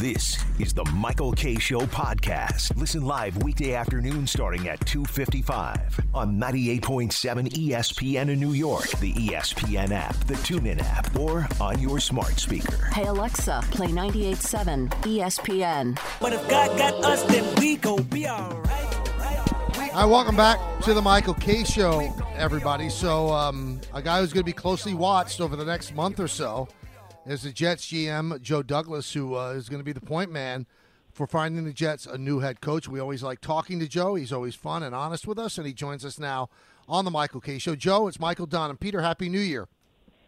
This is the Michael Kay Show podcast. Listen live weekday afternoon starting at 2:55 on 98.7 ESPN in New York, the ESPN app, the TuneIn app, or on your smart speaker. Hey Alexa, play 98.7 ESPN. But if God got us, then we gon' be alright. All right, welcome back to the Michael Kay Show, everybody. So, um, a guy who's going to be closely watched over the next month or so is the Jets GM, Joe Douglas, who uh, is going to be the point man for finding the Jets a new head coach. We always like talking to Joe. He's always fun and honest with us, and he joins us now on the Michael Kay Show. Joe, it's Michael Don and Peter. Happy New Year.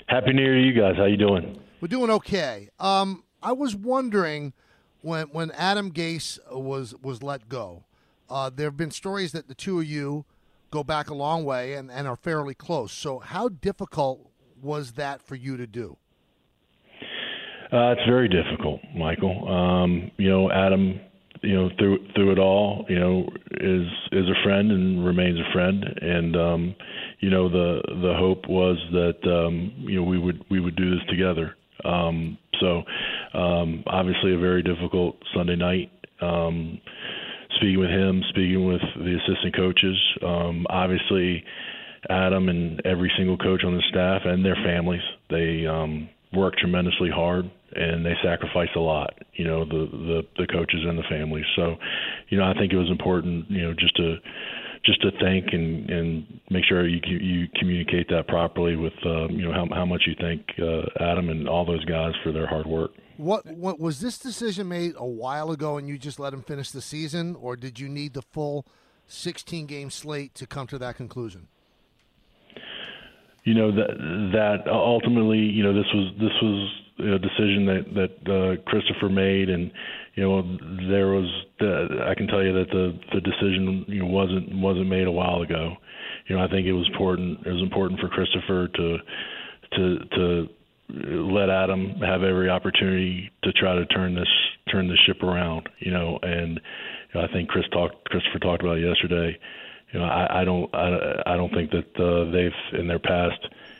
Happy New Year to you guys. How you doing? We're doing okay. Um, I was wondering when when Adam Gase was was let go. Uh, there have been stories that the two of you go back a long way and, and are fairly close. So, how difficult was that for you to do? Uh, it's very difficult, Michael. Um, you know, Adam, you know, through through it all, you know, is is a friend and remains a friend. And um, you know, the the hope was that um, you know we would we would do this together. Um, so, um, obviously, a very difficult Sunday night. Um, speaking with him, speaking with the assistant coaches, um, obviously. Adam and every single coach on the staff and their families, they um, work tremendously hard and they sacrifice a lot. You know, the the the coaches and the families. So, you know, I think it was important. You know, just to just to thank and and make sure you you communicate that properly with uh, you know how how much you thank uh, Adam and all those guys for their hard work. What, what was this decision made a while ago, and you just let him finish the season, or did you need the full 16 game slate to come to that conclusion? You know that that ultimately you know this was this was a decision that that uh, Christopher made, and you know there was the, I can tell you that the the decision you know wasn't wasn't made a while ago. You know I think it was important it was important for Christopher to to to let Adam have every opportunity to try to turn this turn the ship around. You know and you know, I think Chris talked Christopher talked about it yesterday you know, I, I don't, I, I don't think that uh, they've in their past,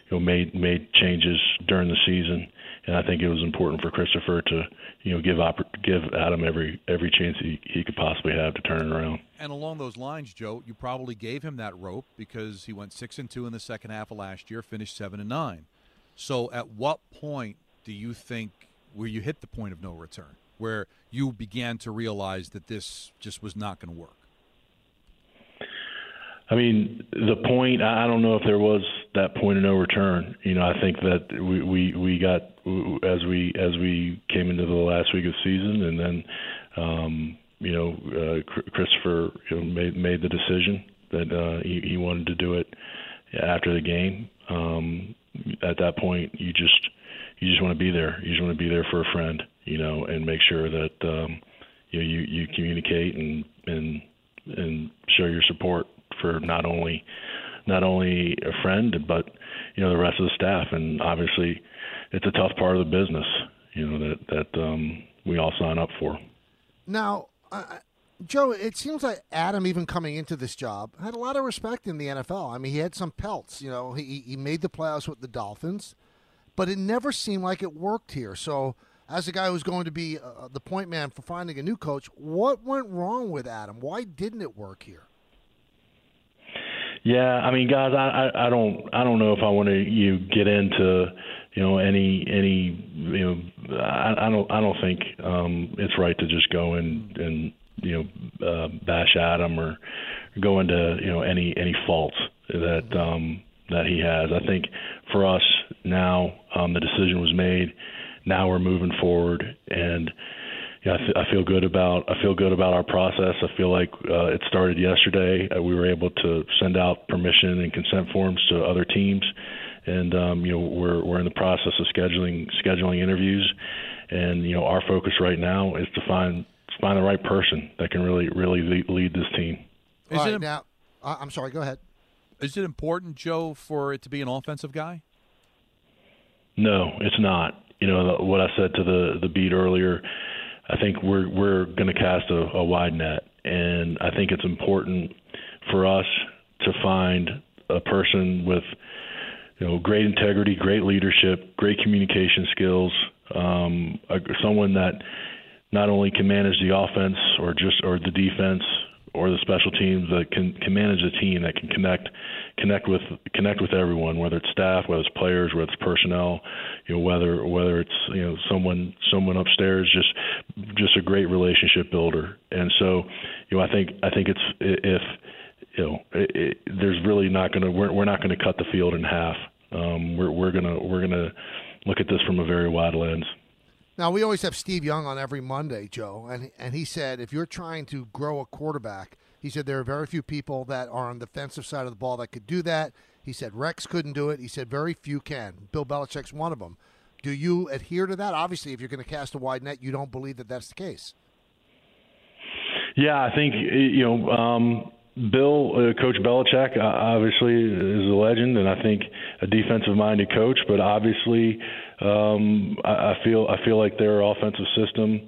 you know, made made changes during the season, and I think it was important for Christopher to, you know, give give Adam every every chance he, he could possibly have to turn it around. And along those lines, Joe, you probably gave him that rope because he went six and two in the second half of last year, finished seven and nine. So, at what point do you think where you hit the point of no return, where you began to realize that this just was not going to work? I mean, the point. I don't know if there was that point of no return. You know, I think that we we we got as we as we came into the last week of season, and then um, you know uh, Christopher you know, made made the decision that uh, he, he wanted to do it after the game. Um, at that point, you just you just want to be there. You just want to be there for a friend, you know, and make sure that um, you know you you communicate and and and show your support for not only not only a friend but you know the rest of the staff and obviously it's a tough part of the business you know that that um, we all sign up for now Joe, it seems like Adam, even coming into this job, had a lot of respect in the NFL. I mean, he had some pelts. You know, he he made the playoffs with the Dolphins, but it never seemed like it worked here. So, as a guy who's going to be uh, the point man for finding a new coach, what went wrong with Adam? Why didn't it work here? Yeah, I mean, guys, I, I, I don't, I don't know if I want to you get into, you know, any, any, you know, I, I don't, I don't think um, it's right to just go and and you know uh, bash Adam or go into you know any any faults that um, that he has. I think for us now, um, the decision was made. Now we're moving forward and yeah, I, th- I feel good about I feel good about our process. I feel like uh, it started yesterday. Uh, we were able to send out permission and consent forms to other teams, and um, you know we're we're in the process of scheduling scheduling interviews, and you know our focus right now is to find find the right person that can really really lead, lead this team. Is All right, it, now, I'm sorry. Go ahead. Is it important, Joe, for it to be an offensive guy? No, it's not. You know what I said to the the beat earlier I think we're we're going to cast a, a wide net, and I think it's important for us to find a person with you know great integrity, great leadership, great communication skills, um, someone that not only can manage the offense or just or the defense or the special teams that can can manage a team that can connect connect with connect with everyone, whether it's staff, whether it's players, whether it's personnel, you know, whether whether it's you know someone someone upstairs, just just a great relationship builder. And so, you know, I think I think it's if you know it, it, there's really not going to we're, we're not going to cut the field in half. Um, we're we're gonna we're gonna look at this from a very wide lens. Now we always have Steve Young on every Monday, Joe, and and he said if you're trying to grow a quarterback, he said there are very few people that are on the defensive side of the ball that could do that. He said Rex couldn't do it. He said very few can. Bill Belichick's one of them. Do you adhere to that? Obviously, if you're going to cast a wide net, you don't believe that that's the case. Yeah, I think you know um, Bill, uh, Coach Belichick, uh, obviously is a legend, and I think a defensive-minded coach. But obviously, um, I, I feel I feel like their offensive system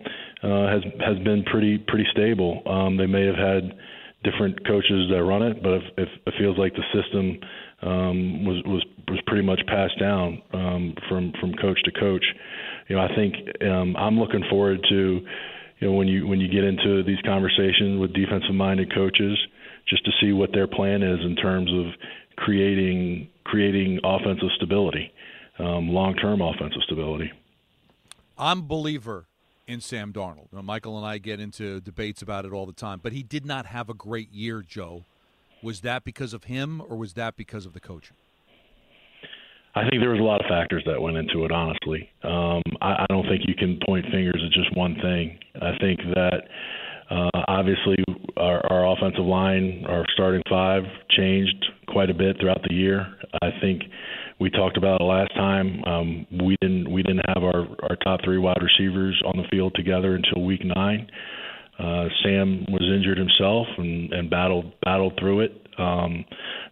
uh, has has been pretty pretty stable. Um, they may have had different coaches that run it, but if, if it feels like the system um, was was was pretty much passed down um, from from coach to coach. You know, I think um, I'm looking forward to you know when you when you get into these conversations with defensive minded coaches just to see what their plan is in terms of creating creating offensive stability, um, long term offensive stability. I'm a believer in Sam Darnold. Now, Michael and I get into debates about it all the time, but he did not have a great year, Joe. Was that because of him, or was that because of the coaching? I think there was a lot of factors that went into it. Honestly, um, I, I don't think you can point fingers at just one thing. I think that uh, obviously, our, our offensive line, our starting five, changed quite a bit throughout the year. I think we talked about it last time. Um, we didn't we didn't have our, our top three wide receivers on the field together until week nine. Uh, Sam was injured himself and, and battled battled through it. Um,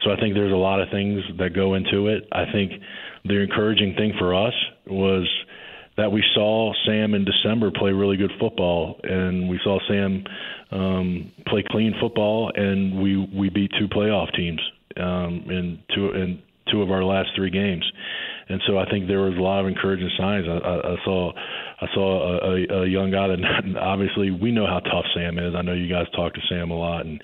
so I think there's a lot of things that go into it. I think the encouraging thing for us was that we saw Sam in December play really good football, and we saw Sam um, play clean football, and we we beat two playoff teams um, in two in two of our last three games, and so I think there was a lot of encouraging signs. I, I, I saw I saw a, a, a young guy that obviously we know how tough Sam is. I know you guys talk to Sam a lot, and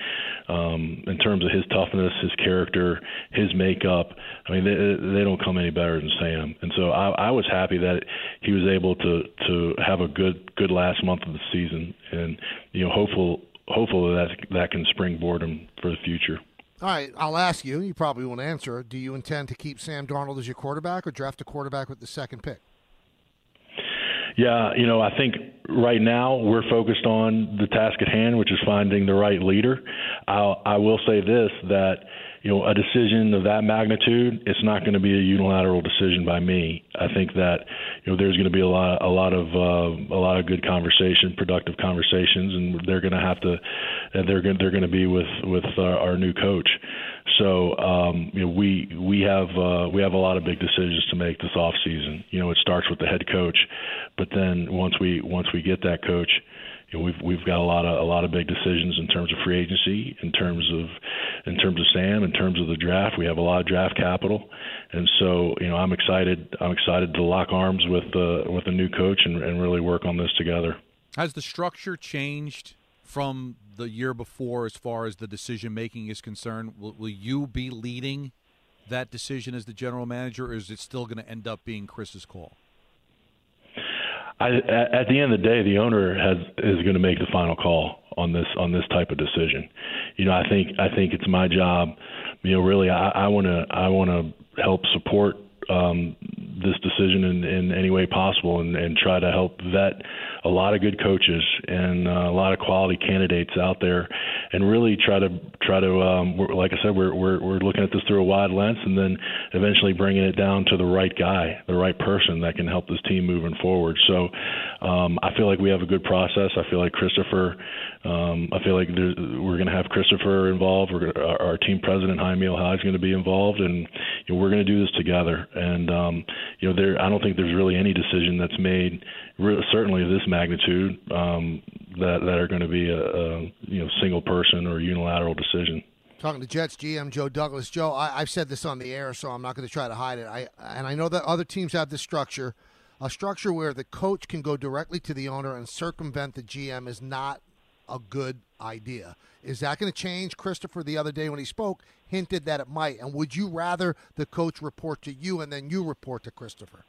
um, in terms of his toughness, his character, his makeup, I mean they, they don't come any better than Sam. And so I, I was happy that he was able to to have a good good last month of the season, and you know hopeful hopefully that that can springboard him for the future. All right, I'll ask you. You probably won't answer. Do you intend to keep Sam Darnold as your quarterback, or draft a quarterback with the second pick? Yeah, you know, I think right now we're focused on the task at hand, which is finding the right leader. I'll, I will say this that you know a decision of that magnitude, it's not going to be a unilateral decision by me. I think that you know there's going to be a lot, a lot of uh, a lot of good conversation, productive conversations, and they're going to have to, they're going they're going to be with with our, our new coach. So um, you know, we we have uh, we have a lot of big decisions to make this off season. You know, it starts with the head coach, but then once we once we get that coach, you know, we've we've got a lot of a lot of big decisions in terms of free agency, in terms of in terms of Sam, in terms of the draft. We have a lot of draft capital, and so you know, I'm excited. I'm excited to lock arms with uh, with a new coach and, and really work on this together. Has the structure changed from the year before as far as the decision making is concerned? Will, will you be leading that decision as the general manager, or is it still going to end up being Chris's call? I, at the end of the day, the owner has is going to make the final call on this on this type of decision. You know, I think I think it's my job. You know, really, I want to I want to help support um, this decision in, in any way possible and, and try to help vet a lot of good coaches and uh, a lot of quality candidates out there, and really try to try to um, like I said, we're, we're we're looking at this through a wide lens, and then eventually bringing it down to the right guy, the right person that can help this team moving forward. So um, I feel like we have a good process. I feel like Christopher. Um, I feel like we're going to have Christopher involved. We're our, our team president Hymie Elhai is going to be involved, and you know, we're going to do this together. And um, you know, there I don't think there's really any decision that's made, certainly of this magnitude, um, that that are going to be a, a you know single person or unilateral decision. Talking to Jets GM Joe Douglas. Joe, I, have said this on the air, so I'm not going to try to hide it. I and I know that other teams have this structure a structure where the coach can go directly to the owner and circumvent the GM is not a good idea. Is that going to change? Christopher, the other day when he spoke, hinted that it might. And would you rather the coach report to you and then you report to Christopher?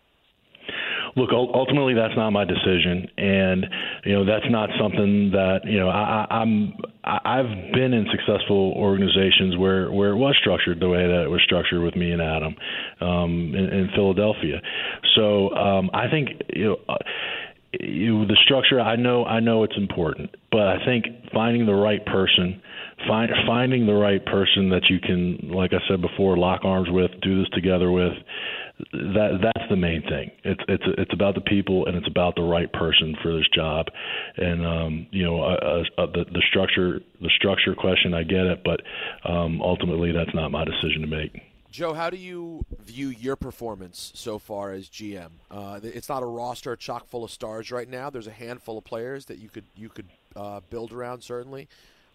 look, ultimately that's not my decision, and you know that's not something that you know I, I'm. I've been in successful organizations where where it was structured the way that it was structured with me and Adam um, in, in Philadelphia. So um, I think you know. Uh, you, the structure, I know, I know it's important, but I think finding the right person, find, finding the right person that you can, like I said before, lock arms with, do this together with, that that's the main thing. It's it's it's about the people and it's about the right person for this job. And um, you know, uh, uh, the the structure the structure question, I get it, but um, ultimately that's not my decision to make. Joe, how do you view your performance so far as GM? Uh, it's not a roster chock full of stars right now. There's a handful of players that you could you could uh, build around certainly,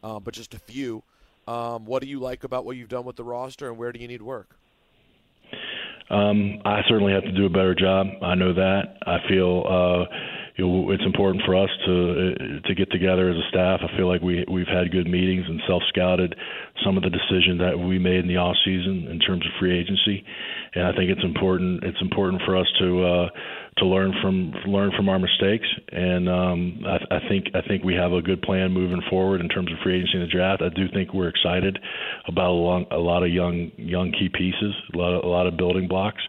uh, but just a few. Um, what do you like about what you've done with the roster, and where do you need work? Um, I certainly have to do a better job. I know that. I feel uh, you know, it's important for us to to get together as a staff. I feel like we we've had good meetings and self scouted some of the decisions that we made in the off season in terms of free agency, and I think it's important. It's important for us to. Uh, to learn from learn from our mistakes, and um, I, I think I think we have a good plan moving forward in terms of free agency and the draft. I do think we're excited about a, long, a lot of young young key pieces, a lot of, a lot of building blocks.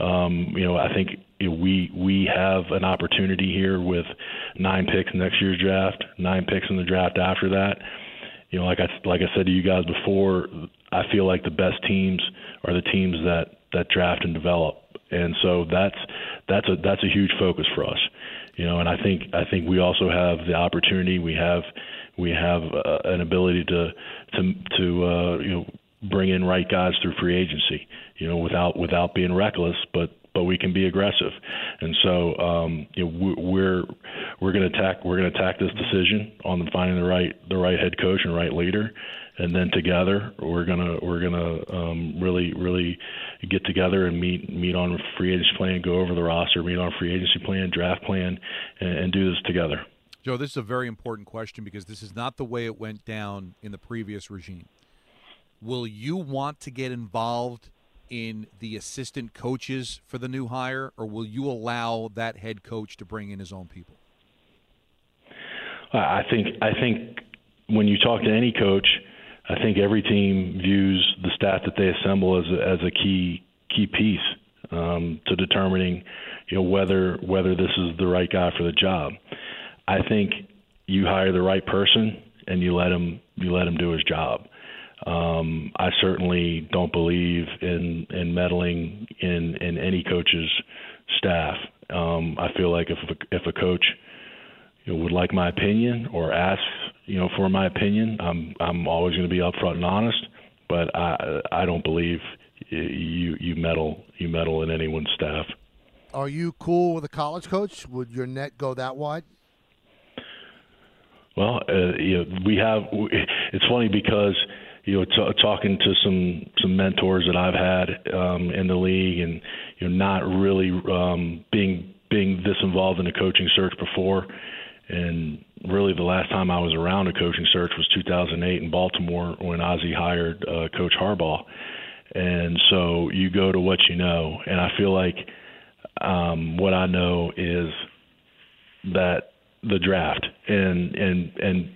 Um, you know, I think we we have an opportunity here with nine picks next year's draft, nine picks in the draft after that. You know, like I like I said to you guys before, I feel like the best teams are the teams that that draft and develop and so that's that's a that's a huge focus for us, you know. And I think I think we also have the opportunity. We have we have uh, an ability to to to uh, you know bring in right guys through free agency, you know, without without being reckless, but but we can be aggressive. And so, um, you know, we're we're going to attack we're going to attack this decision on finding the right the right head coach and right leader, and then together we're gonna we're gonna um, really really get together and meet meet on free agency plan, go over the roster, meet on free agency plan, draft plan, and, and do this together. Joe, this is a very important question because this is not the way it went down in the previous regime. Will you want to get involved in the assistant coaches for the new hire, or will you allow that head coach to bring in his own people? I think I think when you talk to any coach, I think every team views the staff that they assemble as a, as a key key piece um, to determining you know whether whether this is the right guy for the job. I think you hire the right person and you let him you let him do his job. Um, I certainly don't believe in in meddling in in any coach's staff. Um, I feel like if a, if a coach you know, would like my opinion or ask you know, for my opinion. I'm I'm always going to be upfront and honest, but I I don't believe you you meddle you meddle in anyone's staff. Are you cool with a college coach? Would your net go that wide? Well, uh, you know, we have. It's funny because you know, t- talking to some some mentors that I've had um, in the league, and you know, not really um, being being this involved in a coaching search before, and really the last time I was around a coaching search was 2008 in Baltimore when Ozzie hired uh, Coach Harbaugh. And so you go to what you know, and I feel like um, what I know is that the draft and and and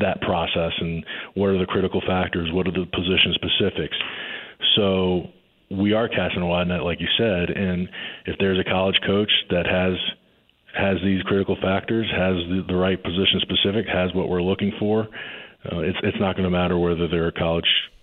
that process and what are the critical factors, what are the position specifics. So we are casting a wide net, like you said, and if there's a college coach that has has these critical factors, has the, the right position specific, has what we're looking for, uh, it's it's not going to matter whether they're a college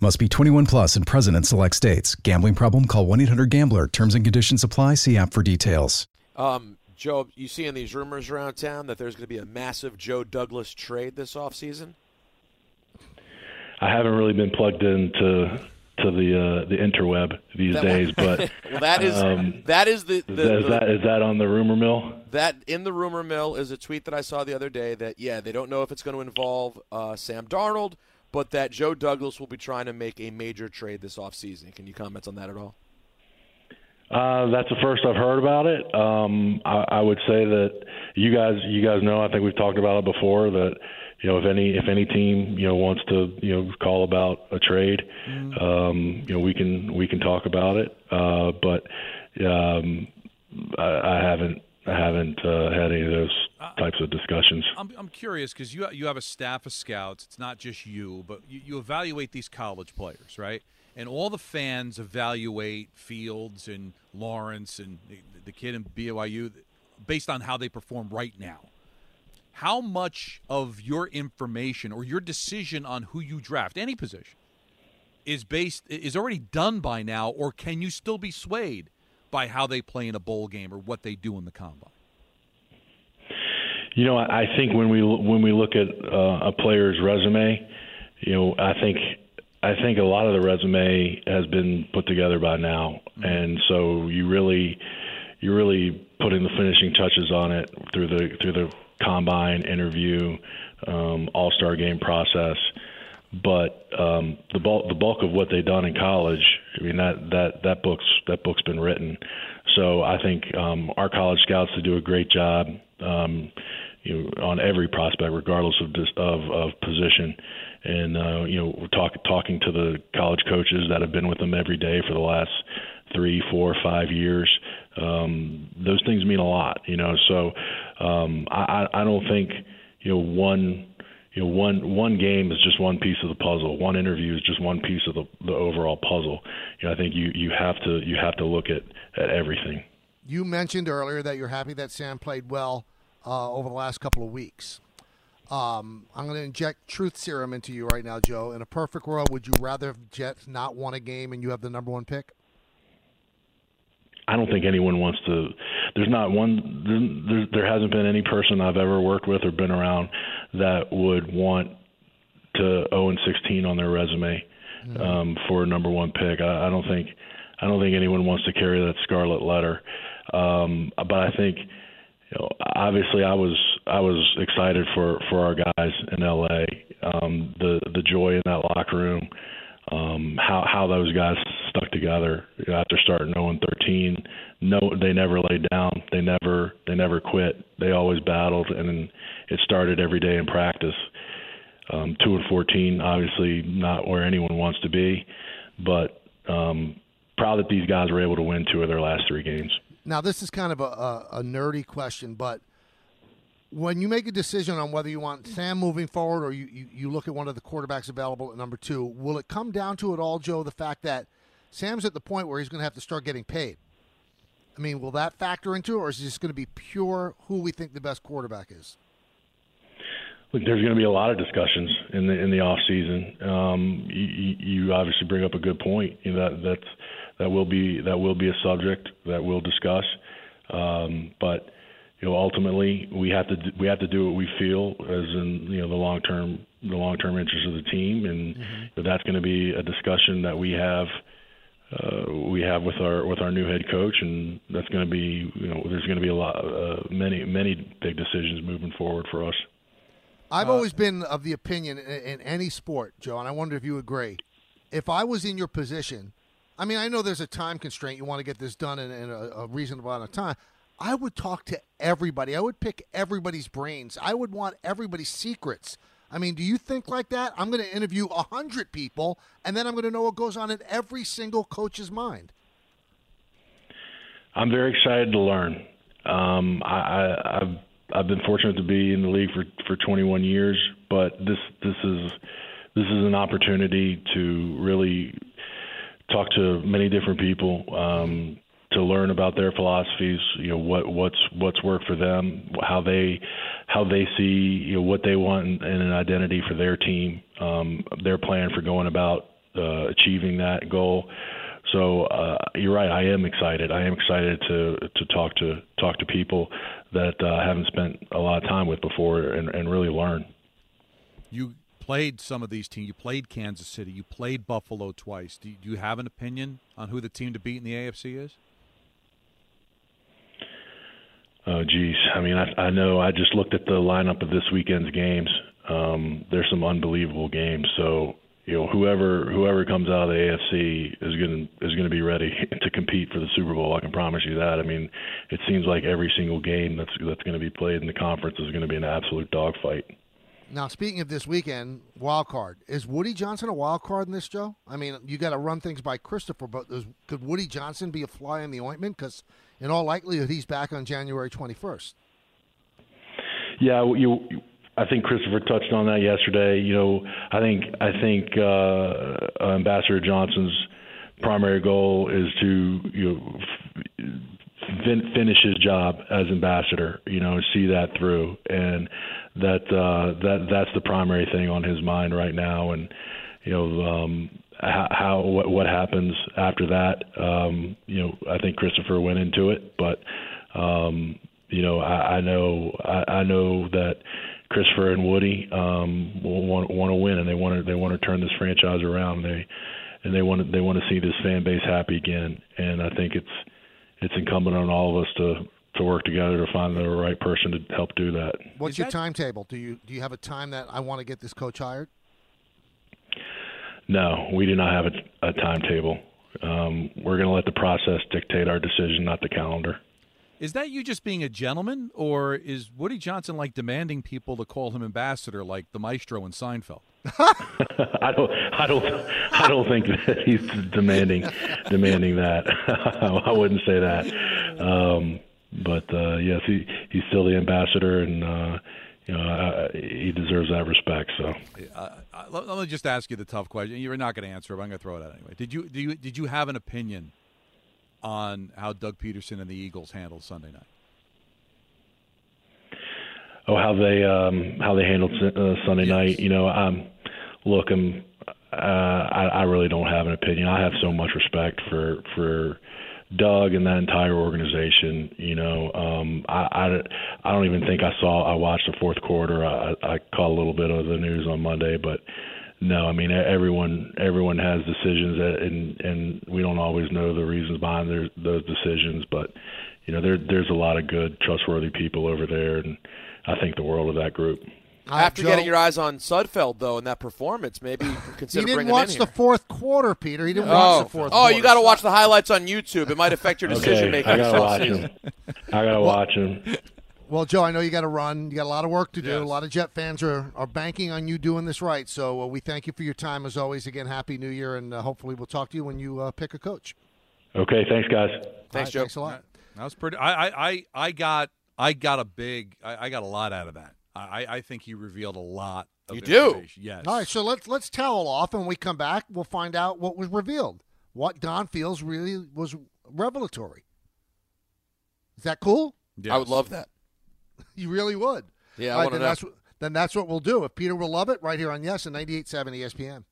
Must be 21 plus and present in select states. Gambling problem? Call 1 800 GAMBLER. Terms and conditions apply. See app for details. Um, Joe, you seeing these rumors around town that there's going to be a massive Joe Douglas trade this offseason? I haven't really been plugged into to the uh, the interweb these That- days, but well, that is um, that is the, is, the, that, is the- that is that on the rumor mill? that in the rumor mill is a tweet that I saw the other day that yeah they don't know if it's going to involve uh, Sam Darnold, but that Joe Douglas will be trying to make a major trade this offseason. Can you comment on that at all? Uh, that's the first I've heard about it. Um, I, I would say that you guys, you guys know. I think we've talked about it before. That you know, if any if any team you know wants to you know call about a trade, um, you know, we can we can talk about it. Uh, but um, I, I haven't I haven't uh, had any of those types of discussions. I'm, I'm curious because you you have a staff of scouts. It's not just you, but you, you evaluate these college players, right? And all the fans evaluate Fields and Lawrence and the, the kid in BYU based on how they perform right now. How much of your information or your decision on who you draft, any position, is based is already done by now, or can you still be swayed by how they play in a bowl game or what they do in the combine? You know, I think when we when we look at uh, a player's resume, you know, I think I think a lot of the resume has been put together by now, and so you really you're really putting the finishing touches on it through the through the combine interview, um, All Star game process. But um, the bulk the bulk of what they've done in college, I mean that that that book's that book's been written. So I think um, our college scouts to do a great job. Um, you know, on every prospect, regardless of dis- of, of position, and uh, you know, we're talk, talking to the college coaches that have been with them every day for the last three, four, five years. Um, those things mean a lot, you know. So um, I, I I don't think you know one you know one one game is just one piece of the puzzle. One interview is just one piece of the the overall puzzle. You know, I think you you have to you have to look at at everything. You mentioned earlier that you're happy that Sam played well uh, over the last couple of weeks. Um, I'm going to inject truth serum into you right now, Joe. In a perfect world, would you rather have Jets not won a game and you have the number one pick? I don't think anyone wants to. There's not one. There, there hasn't been any person I've ever worked with or been around that would want to 0 and 16 on their resume um, for a number one pick. I, I don't think. I don't think anyone wants to carry that scarlet letter. Um, but I think, you know, obviously, I was I was excited for for our guys in LA. Um, the the joy in that locker room um, how how those guys stuck together after starting 0 and 13. No, they never laid down. They never they never quit. They always battled, and it started every day in practice. Um, two and 14, obviously not where anyone wants to be, but um, proud that these guys were able to win two of their last three games. Now, this is kind of a, a, a nerdy question, but when you make a decision on whether you want Sam moving forward or you, you, you look at one of the quarterbacks available at number two, will it come down to it all, Joe, the fact that Sam's at the point where he's going to have to start getting paid? I mean, will that factor into it, or is it just going to be pure who we think the best quarterback is? Look, there's going to be a lot of discussions in the in the off season. Um, you, you obviously bring up a good point. You know, that that's that will be that will be a subject that we'll discuss. Um, but you know, ultimately, we have to do, we have to do what we feel as in you know the long term the long term interest of the team, and Mm-hmm. that's going to be a discussion that we have uh, we have with our with our new head coach, and that's going to be you know there's going to be a lot uh, many many big decisions moving forward for us. I've always been of the opinion in, in any sport, Joe, and I wonder if you agree. If I was in your position, I mean, I know there's a time constraint. You want to get this done in, in a, a reasonable amount of time. I would talk to everybody. I would pick everybody's brains. I would want everybody's secrets. I mean, do you think like that? I'm going to interview a hundred people, and then I'm going to know what goes on in every single coach's mind. I'm very excited to learn. Um, I, I've I've been fortunate to be in the league for for 21 years, but this this is this is an opportunity to really talk to many different people um, to learn about their philosophies. You know what what's what's worked for them, how they how they see you know what they want in, in an identity for their team, um, their plan for going about uh, achieving that goal. So uh, you're right. I am excited. I am excited to to talk to talk to people that uh, haven't spent a lot of time with before and, and really learn. You played some of these teams. You played Kansas City. You played Buffalo twice. Do you, do you have an opinion on who the team to beat in the AFC is? Oh, geez. I mean, I, I know. I just looked at the lineup of this weekend's games. Um, there's some unbelievable games. So you know, whoever whoever comes out of the AFC is going is going to be ready to compete for the Super Bowl. I can promise you that. I mean, it seems like every single game that's that's going to be played in the conference is going to be an absolute dogfight. Now, speaking of this weekend, wild card is Woody Johnson a wild card in this, Joe? I mean, you got to run things by Christopher, but does, could Woody Johnson be a fly in the ointment? Because in all likelihood, he's back on January twenty first. Yeah, you. I think Christopher touched on that yesterday. You know, I think I think uh, Ambassador Johnson's primary goal is to you know fin- finish his job as ambassador. You know, see that through, and that uh, that that's the primary thing on his mind right now. And you know, um, how, how what what happens after that? Um, you know, I think Christopher went into it, but um, you know, I, I know I, I know that Christopher and Woody um, want want to win, and they want to they want to turn this franchise around. They and they want to they want to see this fan base happy again. And I think it's it's incumbent on all of us to to work together to find the right person to help do that. What's Is your that- timetable? Do you do you have a time that I want to get this coach hired? No, we do not have a, a timetable. Um, we're going to let the process dictate our decision, not the calendar. Is that you just being a gentleman, or is Woody Johnson like demanding people to call him ambassador, like the maestro in Seinfeld? I don't, I don't, I don't think that he's demanding, demanding that. I wouldn't say that. Um, but uh, yes, he he's still the ambassador, and uh, you know uh, he deserves that respect. So Uh, uh, let, let me just ask you the tough question. You're not going to answer it, but I'm going to throw it out anyway. Did you do you did you have an opinion on how Doug Pederson and the Eagles handled Sunday night? oh, how they um, how they handled uh, Sunday Yes. night. You know, um, look, I'm, uh, I, I really don't have an opinion. I have so much respect for for Doug and that entire organization. You know, um, I, I I don't even think I saw. I watched the fourth quarter. I, I caught a little bit of the news on Monday, but. No, I mean everyone. Everyone has decisions, that, and and we don't always know the reasons behind their, those decisions. But you know, there there's a lot of good, trustworthy people over there, and I think the world of that group. After Joe, getting your eyes on Sudfeld though in that performance, maybe consider. he consider didn't bringing watch the fourth quarter, Peter. He didn't Oh, watch the fourth. oh, quarter. you got to watch the highlights on YouTube. It might affect your decision Okay, making. I gotta watch him. I gotta watch him. Well, Joe, I know you got to run. You got a lot of work to do. Yes. A lot of Jet fans are, are banking on you doing this right. So uh, we thank you for your time as always. Again, happy New Year, and uh, hopefully we'll talk to you when you uh, pick a coach. Okay, thanks, guys. Thanks, All right, Joe. Thanks a lot. That was pretty. I I, I, I got I got a big. I, I got a lot out of that. I, I think he revealed a lot. Of You do? Yes. All right, so let's let's towel off, and when we come back, we'll find out what was revealed. What Don feels really was revelatory. Is that cool? Yes. I would love that. You really would. Yeah, I want to then know. that's what then that's what we'll do. If Peter will love it, right here on Yes and 98.7 ESPN.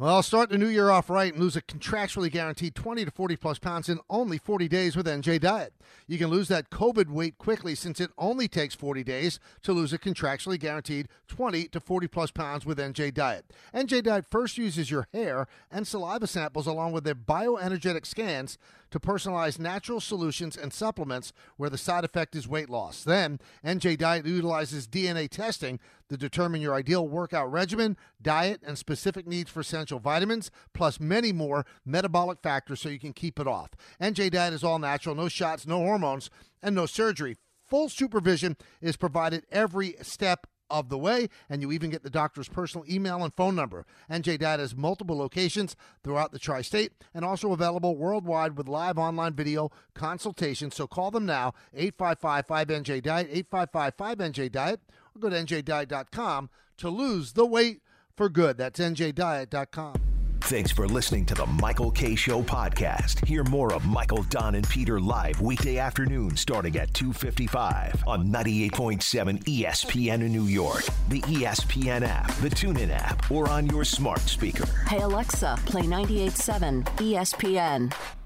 Well, start the new year off right and lose a contractually guaranteed 20 to 40 plus pounds in only 40 days with NJ Diet. You can lose that COVID weight quickly since it only takes 40 days to lose a contractually guaranteed 20 to 40 plus pounds with NJ Diet. NJ Diet first uses your hair and saliva samples along with their bioenergetic scans to personalize natural solutions and supplements where the side effect is weight loss. Then, NJ Diet utilizes DNA testing to determine your ideal workout regimen, diet, and specific needs for essential vitamins, plus many more metabolic factors so you can keep it off. NJ Diet is all natural, no shots, no hormones, and no surgery. Full supervision is provided every step of the way, and you even get the doctor's personal email and phone number. NJ Diet has multiple locations throughout the tri state and also available worldwide with live online video consultations. So call them now, 855 5NJ Diet, 855 5NJ Diet, go to NJDiet.com to lose the weight for good. That's NJDiet.com. Thanks for listening to the Michael Kay Show podcast. Hear more of Michael, Don, and Peter live weekday afternoon starting at 2.55 on 98.7 ESPN in New York, the ESPN app, the TuneIn app, or on your smart speaker. Hey Alexa, play 98.7 ESPN.